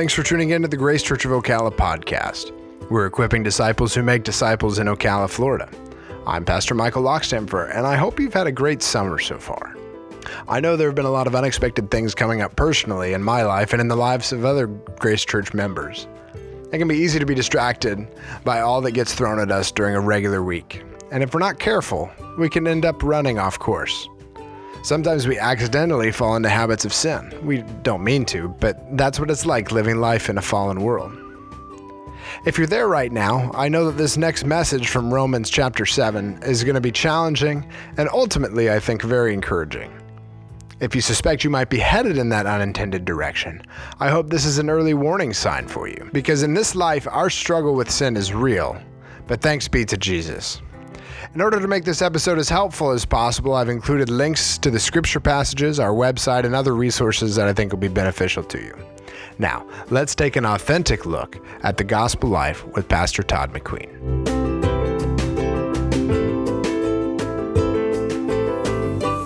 thanks for tuning in to the Grace Church of Ocala podcast. We're equipping disciples who make disciples in Ocala, Florida. I'm Pastor Michael Lockstamper, and I hope you've had a great summer so far. I know there have been a lot of unexpected things coming up personally in my life and in the lives of other Grace Church members. It can be easy to be distracted by all that gets thrown at us during a regular week, and if we're not careful, we can end up running off course. Sometimes we accidentally fall into habits of sin. We don't mean to, but that's what it's like living life in a fallen world. If you're there right now, I know that this next message from Romans chapter 7 is going to be challenging and ultimately, I think, very encouraging. If you suspect you might be headed in that unintended direction, I hope this is an early warning sign for you. Because in this life, our struggle with sin is real, but thanks be to Jesus. In order to make this episode as helpful as possible, I've included links to the scripture passages, our website, and other resources that I think will be beneficial to you. Now, let's take an authentic look at the gospel life with Pastor Todd McQueen.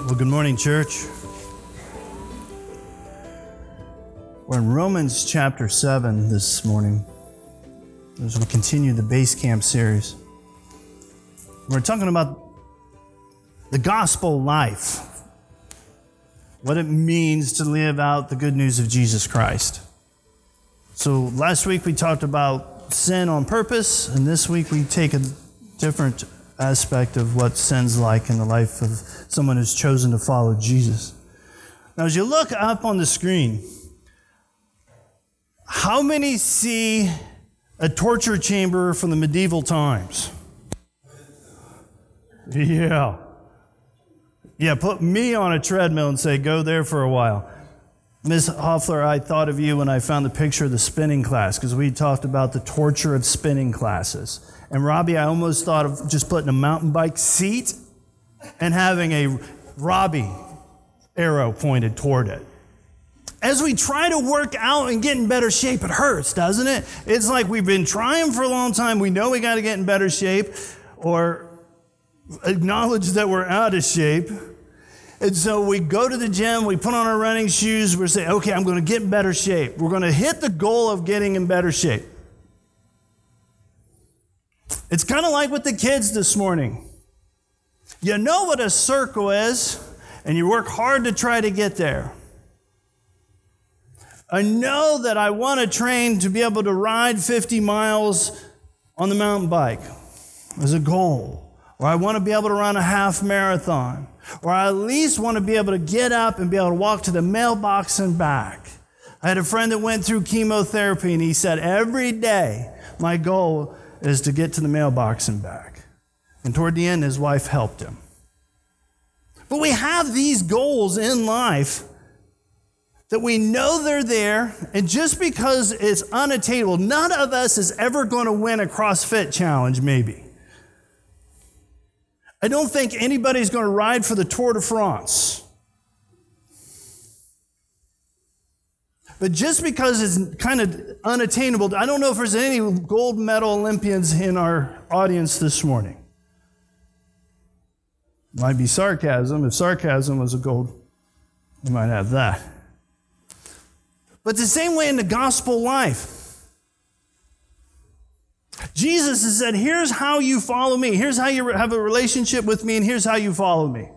Well, good morning, church. We're in Romans chapter 7 this morning as we continue the base camp series. We're talking about the gospel life, what it means to live out the good news of Jesus Christ. So last week we talked about sin on purpose, and this week we take a different aspect of what sin's like in the life of someone who's chosen to follow Jesus. Now, as you look up on the screen, how many see a torture chamber from the medieval times? Yeah. Yeah, put me on a treadmill and say, go there for a while. Ms. Hoffler, I thought of you when I found the picture of the spinning class because we talked about the torture of spinning classes. And Robbie, I almost thought of just putting a mountain bike seat and having a Robbie arrow pointed toward it. As we try to work out and get in better shape, it hurts, doesn't it? It's like we've been trying for a long time. We know we got to get in better shape, or acknowledge that we're out of shape. And so we go to the gym, we put on our running shoes, we're saying, okay, I'm going to get in better shape. We're going to hit the goal of getting in better shape. It's kind of like with the kids this morning. You know what a circle is, and you work hard to try to get there. I know that I want to train to be able to ride 50 miles on the mountain bike as a goal or I want to be able to run a half marathon, or I at least want to be able to get up and be able to walk to the mailbox and back. I had a friend that went through chemotherapy, and he said, Every day, my goal is to get to the mailbox and back. And toward the end, his wife helped him. But we have these goals in life that we know they're there, and just because it's unattainable, none of us is ever going to win a CrossFit challenge, maybe. I don't think anybody's going to ride for the Tour de France. But just because it's kind of unattainable, I don't know if there's any gold medal Olympians in our audience this morning. Might be sarcasm. If sarcasm was a gold, you might have that. But the same way in the gospel life, Jesus has said, here's how you follow me. Here's how you have a relationship with me, and here's how you follow me.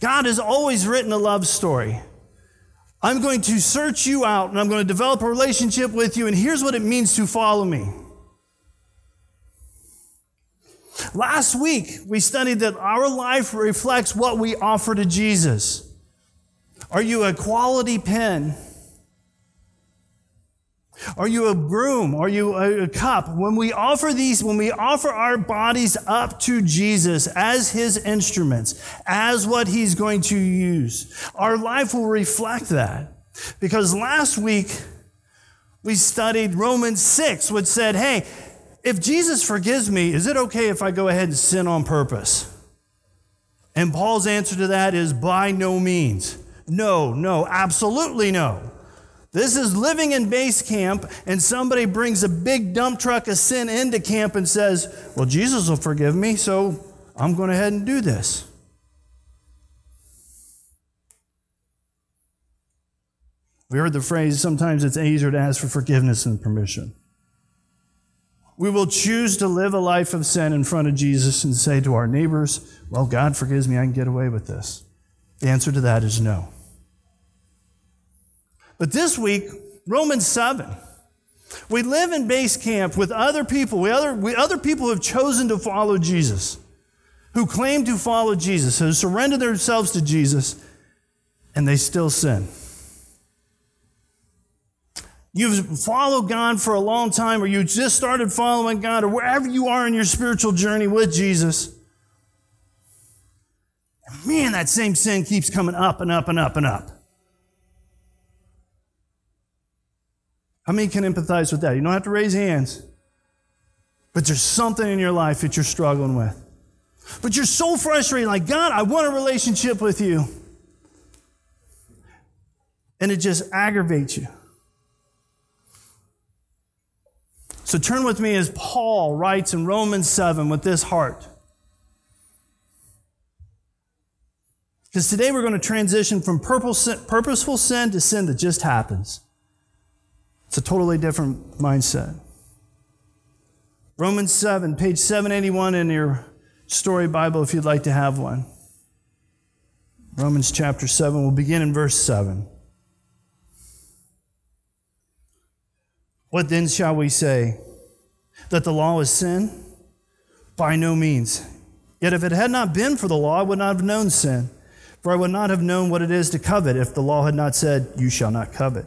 God has always written a love story. I'm going to search you out and I'm going to develop a relationship with you, and here's what it means to follow me. Last week, we studied that our life reflects what we offer to Jesus. Are you a quality pen? Are you a groom? Are you a cup? When we offer these, when we offer our bodies up to Jesus as his instruments, as what he's going to use, our life will reflect that. Because last week we studied Romans 6, which said, hey, if Jesus forgives me, is it okay if I go ahead and sin on purpose? And Paul's answer to that is by no means. No, no, absolutely no. This is living in base camp, and somebody brings a big dump truck of sin into camp and says, Well, Jesus will forgive me, so I'm going ahead and do this. We heard the phrase sometimes it's easier to ask for forgiveness than permission. We will choose to live a life of sin in front of Jesus and say to our neighbors, Well, God forgives me, I can get away with this. The answer to that is no. But this week, Romans 7. We live in base camp with other people. We other, we, other people who have chosen to follow Jesus, who claim to follow Jesus, who surrender themselves to Jesus, and they still sin. You've followed God for a long time, or you just started following God, or wherever you are in your spiritual journey with Jesus. Man, that same sin keeps coming up and up and up and up. How many can empathize with that? You don't have to raise hands. But there's something in your life that you're struggling with. But you're so frustrated, like, God, I want a relationship with you. And it just aggravates you. So turn with me as Paul writes in Romans 7 with this heart. Because today we're going to transition from purposeful sin to sin that just happens. It's a totally different mindset. Romans 7, page 781 in your story Bible if you'd like to have one. Romans chapter 7, we'll begin in verse 7. What then shall we say? That the law is sin? By no means. Yet if it had not been for the law, I would not have known sin. For I would not have known what it is to covet if the law had not said, You shall not covet.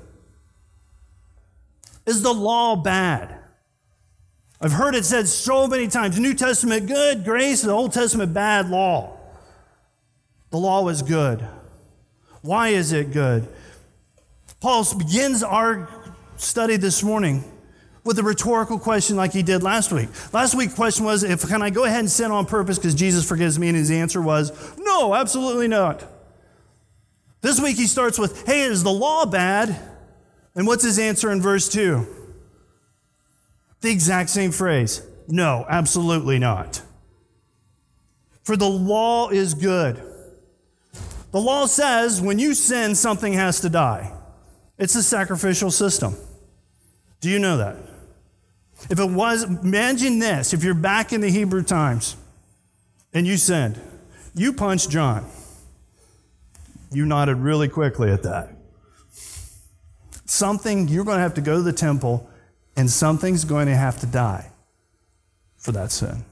Is the law bad? I've heard it said so many times New Testament good, grace, the Old Testament bad, law. The law is good. Why is it good? Paul begins our study this morning with a rhetorical question like he did last week. Last week's question was, if can I go ahead and sin on purpose because Jesus forgives me? And his answer was, no, absolutely not. This week he starts with, hey, is the law bad? And what's his answer in verse 2? The exact same phrase. No, absolutely not. For the law is good. The law says when you sin, something has to die. It's a sacrificial system. Do you know that? If it was, imagine this if you're back in the Hebrew times and you sinned, you punched John. You nodded really quickly at that. Something, you're going to have to go to the temple and something's going to have to die for that sin.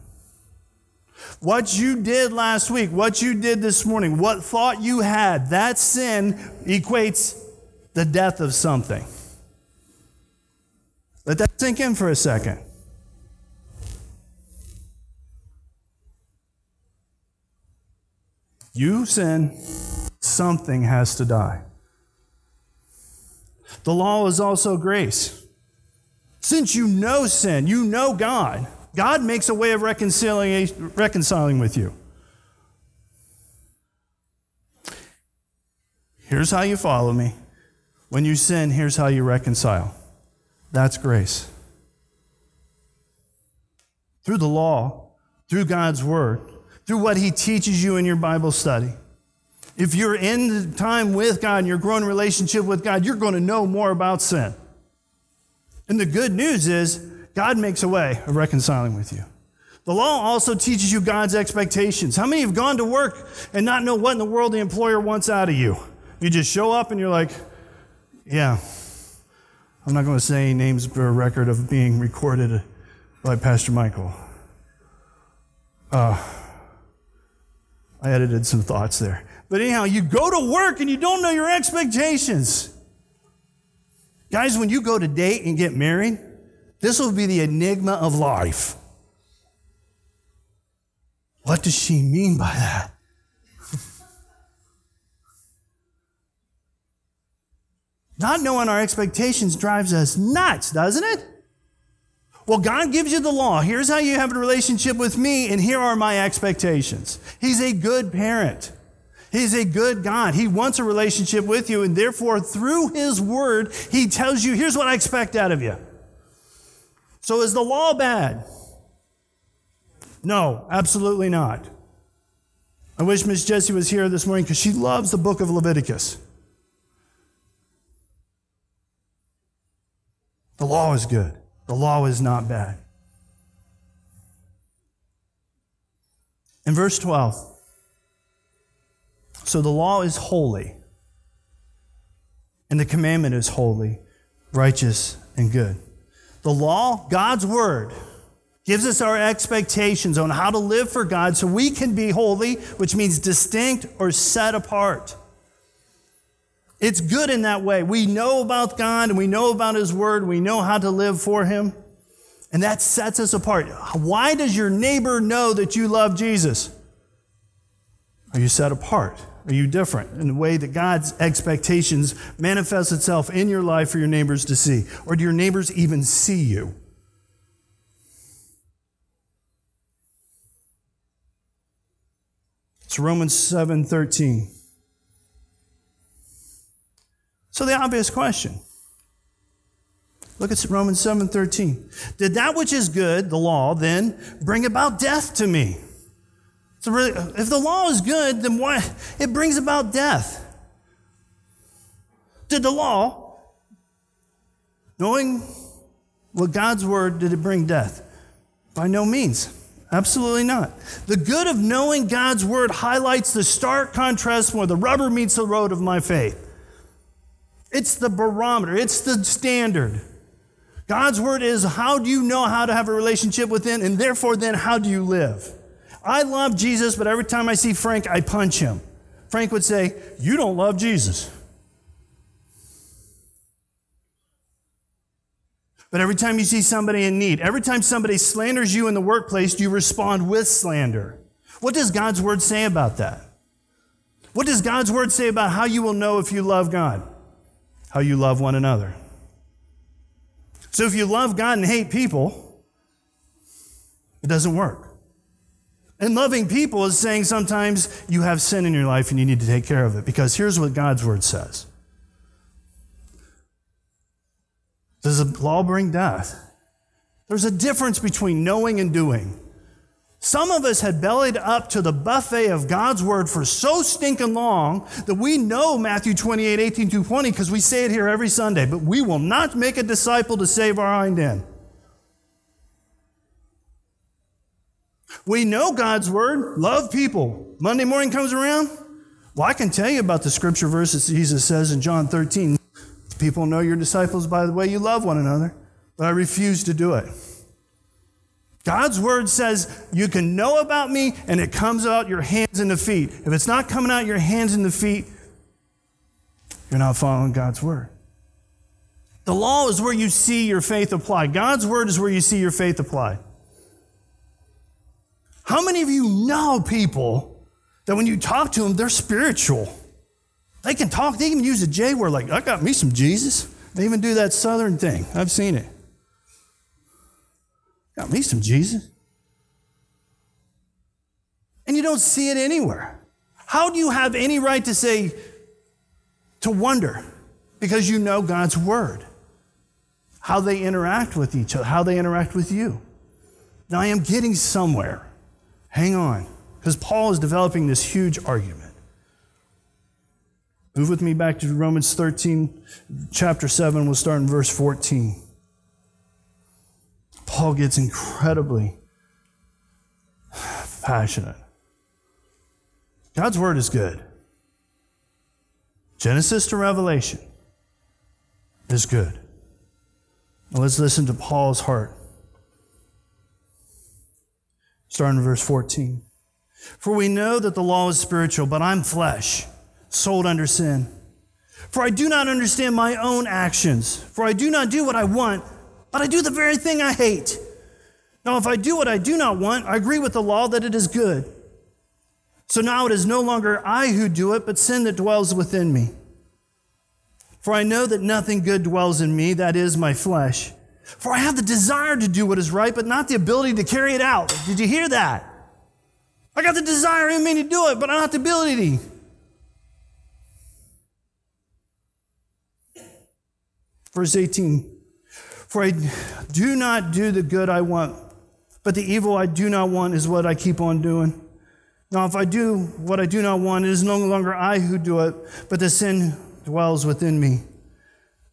What you did last week, what you did this morning, what thought you had, that sin equates the death of something. Let that sink in for a second. You sin, something has to die. The law is also grace. Since you know sin, you know God, God makes a way of reconciling, reconciling with you. Here's how you follow me. When you sin, here's how you reconcile. That's grace. Through the law, through God's word, through what He teaches you in your Bible study. If you're in time with God and you're growing relationship with God, you're going to know more about sin. And the good news is, God makes a way of reconciling with you. The law also teaches you God's expectations. How many have gone to work and not know what in the world the employer wants out of you? You just show up and you're like, yeah, I'm not going to say names for a record of being recorded by Pastor Michael. Uh, I edited some thoughts there. But anyhow, you go to work and you don't know your expectations. Guys, when you go to date and get married, this will be the enigma of life. What does she mean by that? Not knowing our expectations drives us nuts, doesn't it? Well, God gives you the law. Here's how you have a relationship with me, and here are my expectations. He's a good parent. He's a good God. He wants a relationship with you, and therefore, through His Word, He tells you, here's what I expect out of you. So, is the law bad? No, absolutely not. I wish Miss Jessie was here this morning because she loves the book of Leviticus. The law is good, the law is not bad. In verse 12, so the law is holy, and the commandment is holy, righteous, and good. The law, God's word, gives us our expectations on how to live for God so we can be holy, which means distinct or set apart. It's good in that way. We know about God and we know about His Word. We know how to live for Him. And that sets us apart. Why does your neighbor know that you love Jesus? Are you set apart? Are you different in the way that God's expectations manifest itself in your life for your neighbors to see? Or do your neighbors even see you? It's Romans 7:13. So the obvious question. Look at Romans 7:13. Did that which is good, the law, then bring about death to me? So really, if the law is good, then why it brings about death? Did the law, knowing what God's word, did it bring death? By no means. Absolutely not. The good of knowing God's word highlights the stark contrast where the rubber meets the road of my faith. It's the barometer, it's the standard. God's word is how do you know how to have a relationship with Him, and therefore, then, how do you live? I love Jesus, but every time I see Frank, I punch him. Frank would say, You don't love Jesus. But every time you see somebody in need, every time somebody slanders you in the workplace, you respond with slander. What does God's word say about that? What does God's word say about how you will know if you love God? How you love one another. So if you love God and hate people, it doesn't work. And loving people is saying sometimes you have sin in your life and you need to take care of it because here's what God's word says Does the law bring death? There's a difference between knowing and doing. Some of us had bellied up to the buffet of God's word for so stinking long that we know Matthew 28, 18 to 20 because we say it here every Sunday, but we will not make a disciple to save our hind end. We know God's word, love people. Monday morning comes around. Well, I can tell you about the scripture verse that Jesus says in John 13 People know your disciples by the way you love one another, but I refuse to do it. God's word says you can know about me and it comes out your hands and the feet. If it's not coming out your hands and the feet, you're not following God's word. The law is where you see your faith applied. God's word is where you see your faith applied. How many of you know people that when you talk to them, they're spiritual? They can talk, they even use a J word like, I got me some Jesus. They even do that southern thing. I've seen it. Got me some Jesus. And you don't see it anywhere. How do you have any right to say, to wonder? Because you know God's word, how they interact with each other, how they interact with you. Now, I am getting somewhere. Hang on, because Paul is developing this huge argument. Move with me back to Romans 13, chapter 7. We'll start in verse 14. Paul gets incredibly passionate. God's word is good. Genesis to Revelation is good. Now let's listen to Paul's heart. Starting in verse 14. For we know that the law is spiritual, but I'm flesh sold under sin. For I do not understand my own actions. For I do not do what I want, but I do the very thing I hate. Now, if I do what I do not want, I agree with the law that it is good. So now it is no longer I who do it, but sin that dwells within me. For I know that nothing good dwells in me, that is my flesh. For I have the desire to do what is right, but not the ability to carry it out. Did you hear that? I got the desire in me to do it, but I don't have the ability. Verse 18 For I do not do the good I want, but the evil I do not want is what I keep on doing. Now, if I do what I do not want, it is no longer I who do it, but the sin dwells within me.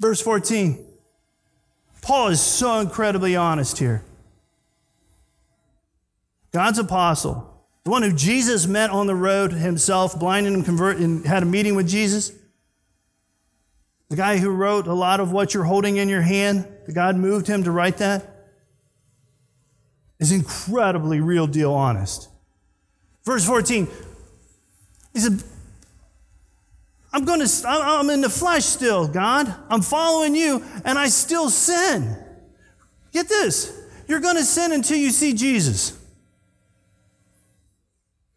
Verse 14. Paul is so incredibly honest here. God's apostle, the one who Jesus met on the road himself, blinded and converted, and had a meeting with Jesus. The guy who wrote a lot of what you're holding in your hand, the God moved him to write that, is incredibly real deal honest. Verse 14, he said, I'm going to, I'm in the flesh still, God. I'm following you, and I still sin. Get this. You're going to sin until you see Jesus.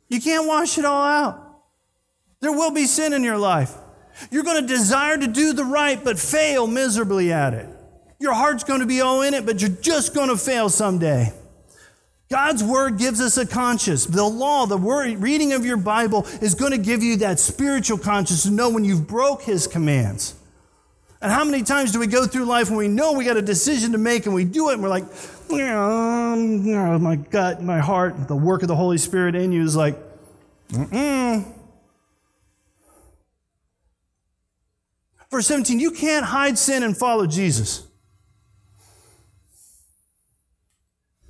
You can't wash it all out. There will be sin in your life. You're going to desire to do the right, but fail miserably at it. Your heart's going to be all in it, but you're just going to fail someday. God's word gives us a conscience. The law, the word, reading of your Bible is going to give you that spiritual conscience to know when you've broke his commands. And how many times do we go through life when we know we got a decision to make and we do it and we're like, oh, my gut, my heart, the work of the Holy Spirit in you is like, mm Verse 17, you can't hide sin and follow Jesus.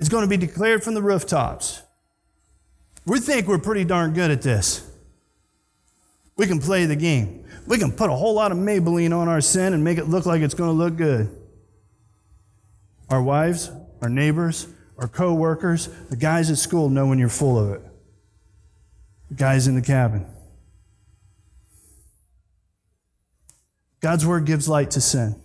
Is going to be declared from the rooftops. We think we're pretty darn good at this. We can play the game. We can put a whole lot of Maybelline on our sin and make it look like it's going to look good. Our wives, our neighbors, our co-workers, the guys at school know when you're full of it. The guys in the cabin. God's word gives light to sin.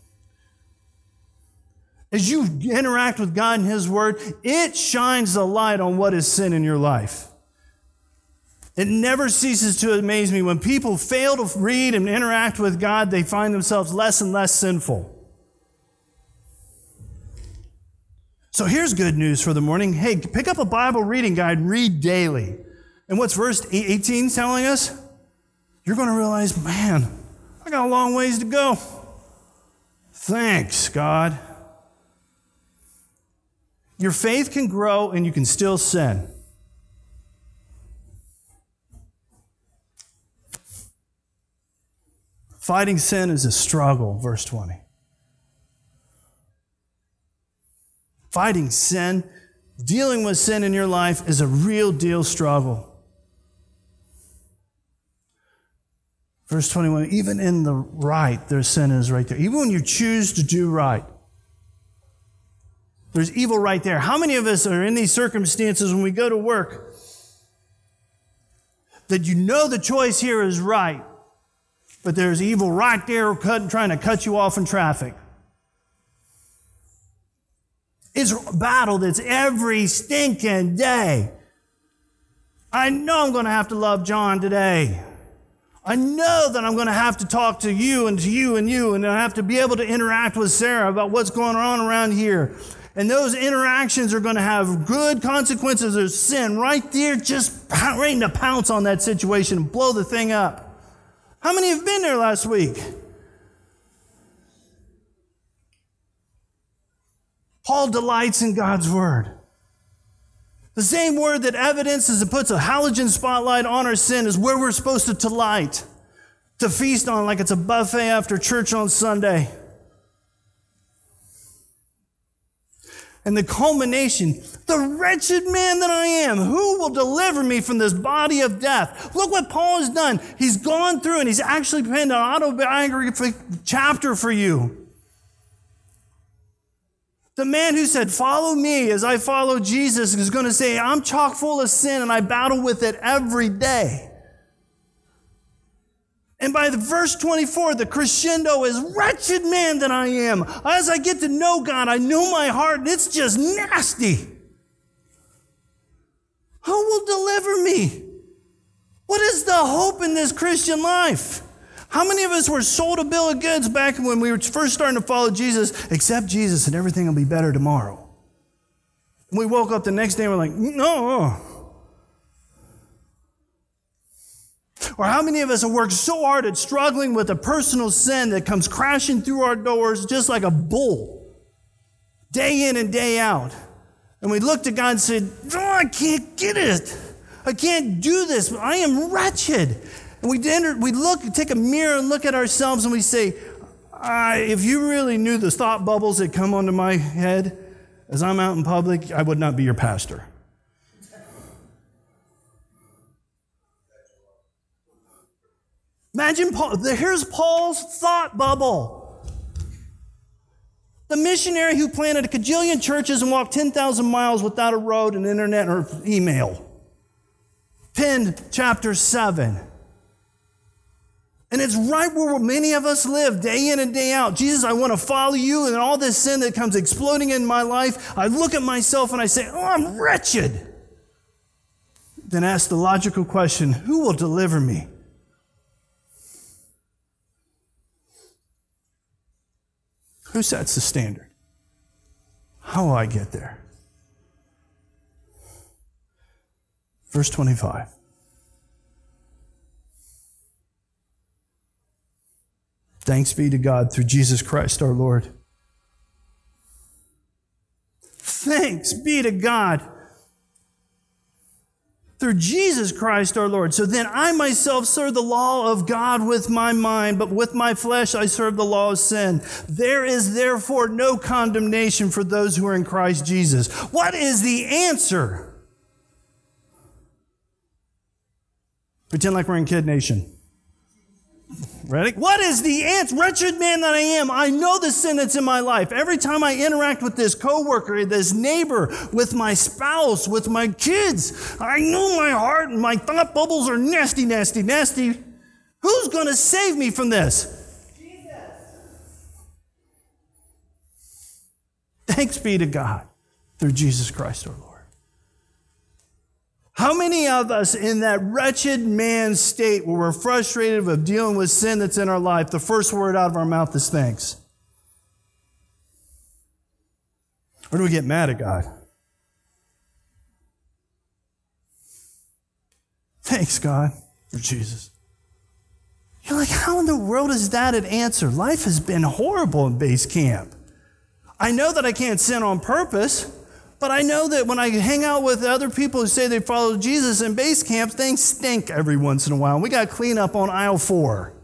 As you interact with God and His Word, it shines the light on what is sin in your life. It never ceases to amaze me when people fail to read and interact with God, they find themselves less and less sinful. So here's good news for the morning. Hey, pick up a Bible reading guide, read daily. And what's verse 18 telling us? You're going to realize, man, I got a long ways to go. Thanks, God. Your faith can grow and you can still sin. Fighting sin is a struggle, verse 20. Fighting sin, dealing with sin in your life is a real deal struggle. Verse 21 even in the right, there's sin is right there. Even when you choose to do right, there's evil right there. How many of us are in these circumstances when we go to work that you know the choice here is right, but there's evil right there trying to cut you off in traffic? It's a battle that's every stinking day. I know I'm going to have to love John today. I know that I'm going to have to talk to you and to you and you, and I have to be able to interact with Sarah about what's going on around here. And those interactions are going to have good consequences. There's sin right there, just ready to pounce on that situation and blow the thing up. How many have been there last week? Paul delights in God's word. The same word that evidences and puts a halogen spotlight on our sin is where we're supposed to delight, to feast on like it's a buffet after church on Sunday. And the culmination The wretched man that I am, who will deliver me from this body of death? Look what Paul has done. He's gone through and he's actually penned an autobiographic chapter for you. The man who said, Follow me as I follow Jesus, is going to say, I'm chock full of sin and I battle with it every day. And by the verse 24, the crescendo is wretched man that I am. As I get to know God, I know my heart, and it's just nasty. Who will deliver me? What is the hope in this Christian life? How many of us were sold a bill of goods back when we were first starting to follow Jesus? Accept Jesus and everything will be better tomorrow. We woke up the next day and we're like, no. Or how many of us have worked so hard at struggling with a personal sin that comes crashing through our doors just like a bull, day in and day out? And we looked at God and said, oh, I can't get it. I can't do this. I am wretched. And we enter, we look, take a mirror and look at ourselves and we say, if you really knew the thought bubbles that come onto my head as I'm out in public, I would not be your pastor. Imagine Paul, here's Paul's thought bubble. The missionary who planted a cajillion churches and walked 10,000 miles without a road and internet or email. Penned chapter 7. And it's right where many of us live day in and day out. Jesus, I want to follow you and all this sin that comes exploding in my life. I look at myself and I say, Oh, I'm wretched. Then ask the logical question Who will deliver me? Who sets the standard? How will I get there? Verse 25. Thanks be to God through Jesus Christ our Lord. Thanks be to God through Jesus Christ our Lord. So then I myself serve the law of God with my mind, but with my flesh I serve the law of sin. There is therefore no condemnation for those who are in Christ Jesus. What is the answer? Pretend like we're in Kid Nation. Ready? What is the answer? Wretched man that I am, I know the sin that's in my life. Every time I interact with this coworker, this neighbor, with my spouse, with my kids, I know my heart and my thought bubbles are nasty, nasty, nasty. Who's going to save me from this? Jesus. Thanks be to God through Jesus Christ our Lord. How many of us in that wretched man state where we're frustrated of dealing with sin that's in our life, the first word out of our mouth is thanks? Or do we get mad at God? Thanks, God, for Jesus. You're like, how in the world is that an answer? Life has been horrible in base camp. I know that I can't sin on purpose. But I know that when I hang out with other people who say they follow Jesus in base camp, things stink every once in a while. We got to clean up on aisle four.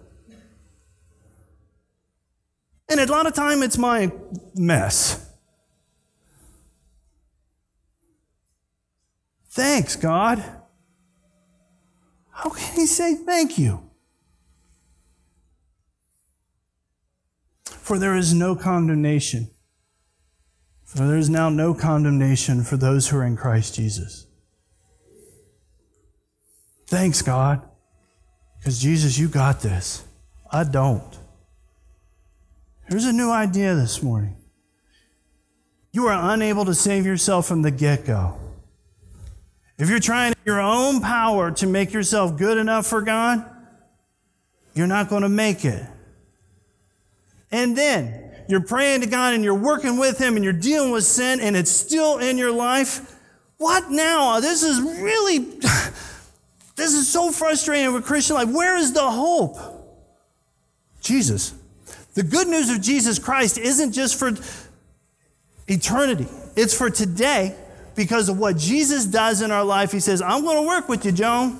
And a lot of time it's my mess. Thanks, God. How can he say thank you? For there is no condemnation for there is now no condemnation for those who are in Christ Jesus. Thanks, God. Because Jesus, you got this. I don't. Here's a new idea this morning. You are unable to save yourself from the get go. If you're trying your own power to make yourself good enough for God, you're not going to make it. And then, you're praying to God and you're working with Him and you're dealing with sin and it's still in your life, what now? This is really, this is so frustrating with Christian life. Where is the hope? Jesus. The good news of Jesus Christ isn't just for eternity, it's for today because of what Jesus does in our life. He says, I'm going to work with you, Joan.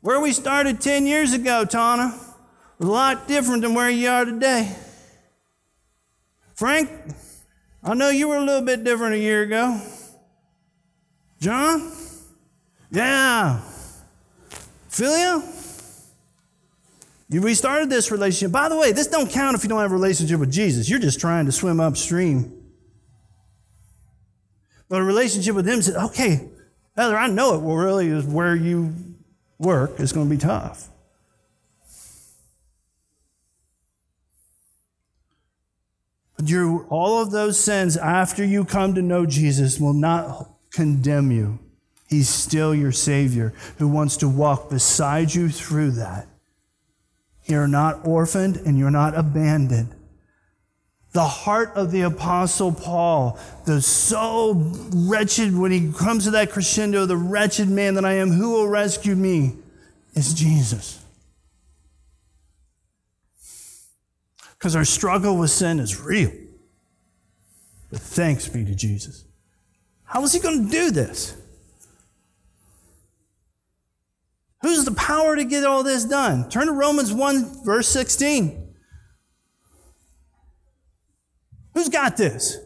Where we started 10 years ago, Tana, was a lot different than where you are today. Frank, I know you were a little bit different a year ago. John? Yeah. Philia? You restarted this relationship. By the way, this don't count if you don't have a relationship with Jesus. You're just trying to swim upstream. But a relationship with him said, okay, Heather, I know it. Really, is where you work is going to be tough. But you, all of those sins after you come to know Jesus will not condemn you. He's still your Savior who wants to walk beside you through that. You're not orphaned and you're not abandoned. The heart of the Apostle Paul, the so wretched, when he comes to that crescendo, the wretched man that I am, who will rescue me, is Jesus. Because our struggle with sin is real. But thanks be to Jesus. How is he going to do this? Who's the power to get all this done? Turn to Romans 1, verse 16. Who's got this?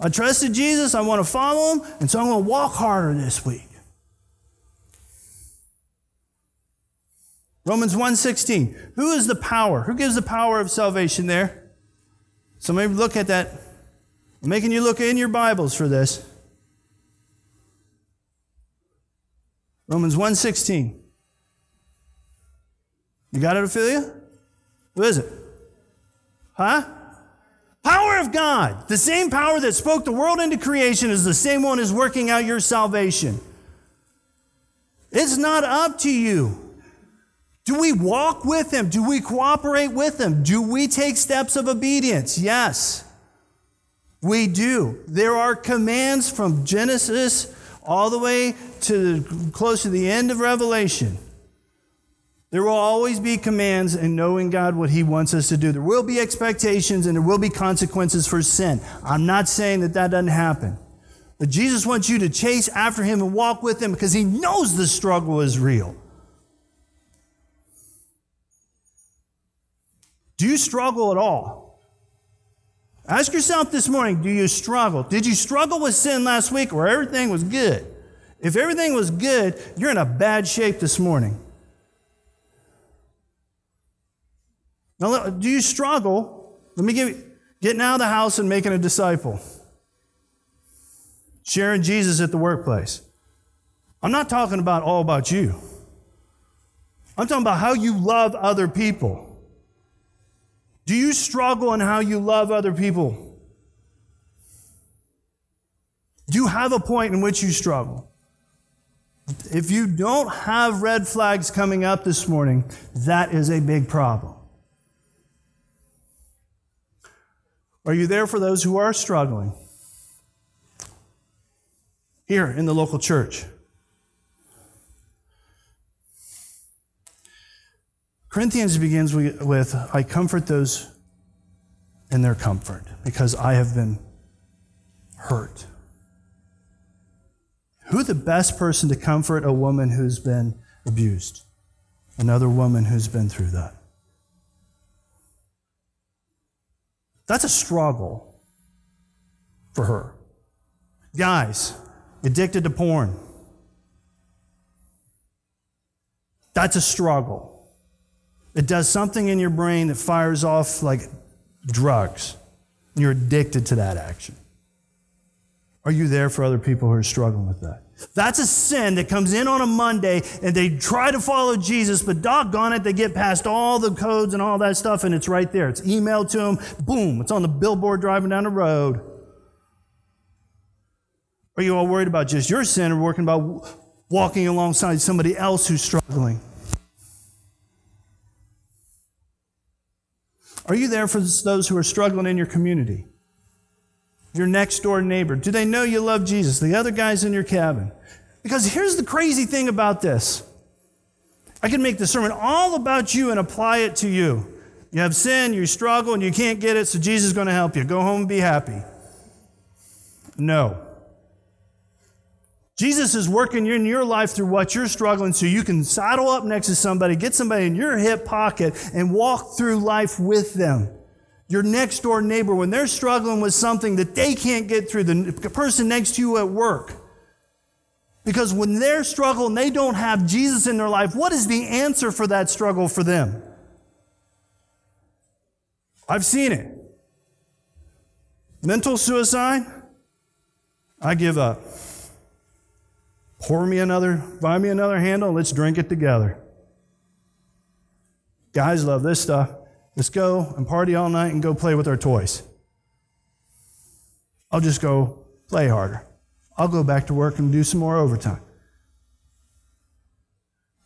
I trusted Jesus, I want to follow him, and so I'm going to walk harder this week. Romans 1:16. Who is the power? Who gives the power of salvation there? So maybe look at that. I'm making you look in your Bibles for this. Romans 1:16. You got it, Ophelia? Who is it? Huh? Power of God. The same power that spoke the world into creation is the same one is working out your salvation. It's not up to you. Do we walk with Him? Do we cooperate with Him? Do we take steps of obedience? Yes, we do. There are commands from Genesis all the way to close to the end of Revelation there will always be commands in knowing God what He wants us to do. There will be expectations and there will be consequences for sin. I'm not saying that that doesn't happen. But Jesus wants you to chase after Him and walk with Him because He knows the struggle is real. Do you struggle at all? Ask yourself this morning do you struggle? Did you struggle with sin last week where everything was good? If everything was good, you're in a bad shape this morning. Now, do you struggle? Let me give you, getting out of the house and making a disciple. Sharing Jesus at the workplace. I'm not talking about all about you. I'm talking about how you love other people. Do you struggle in how you love other people? Do you have a point in which you struggle? If you don't have red flags coming up this morning, that is a big problem. Are you there for those who are struggling? Here in the local church. Corinthians begins with, I comfort those in their comfort because I have been hurt. Who the best person to comfort a woman who's been abused? Another woman who's been through that. That's a struggle for her. Guys, addicted to porn. That's a struggle. It does something in your brain that fires off like drugs. You're addicted to that action. Are you there for other people who are struggling with that? That's a sin that comes in on a Monday and they try to follow Jesus, but doggone it, they get past all the codes and all that stuff and it's right there. It's emailed to them. Boom, it's on the billboard driving down the road. Are you all worried about just your sin or working about walking alongside somebody else who's struggling? Are you there for those who are struggling in your community? your next door neighbor? Do they know you love Jesus? The other guys in your cabin? Because here's the crazy thing about this I can make the sermon all about you and apply it to you. You have sin, you struggle, and you can't get it, so Jesus is going to help you. Go home and be happy. No. Jesus is working in your life through what you're struggling so you can saddle up next to somebody, get somebody in your hip pocket, and walk through life with them your next door neighbor, when they're struggling with something that they can't get through, the person next to you at work, Because when they're struggling, they don't have Jesus in their life, what is the answer for that struggle for them? I've seen it. Mental suicide, I give up. Pour me another, buy me another handle, let's drink it together. Guys love this stuff. Let's go and party all night and go play with our toys. I'll just go play harder. I'll go back to work and do some more overtime.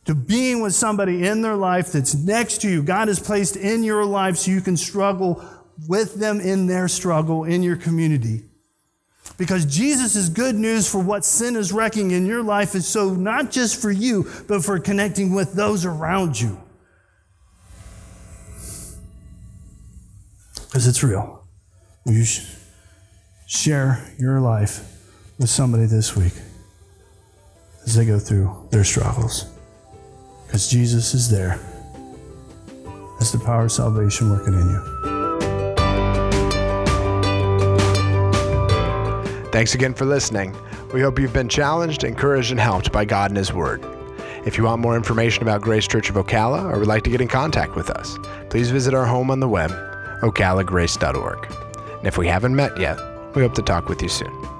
To being with somebody in their life that's next to you, God has placed in your life so you can struggle with them in their struggle in your community. Because Jesus is good news for what sin is wrecking in your life, and so not just for you, but for connecting with those around you. Because it's real. You share your life with somebody this week as they go through their struggles. Because Jesus is there as the power of salvation working in you. Thanks again for listening. We hope you've been challenged, encouraged, and helped by God and His Word. If you want more information about Grace Church of Ocala or would like to get in contact with us, please visit our home on the web, ocalagrace.org. And if we haven't met yet, we hope to talk with you soon.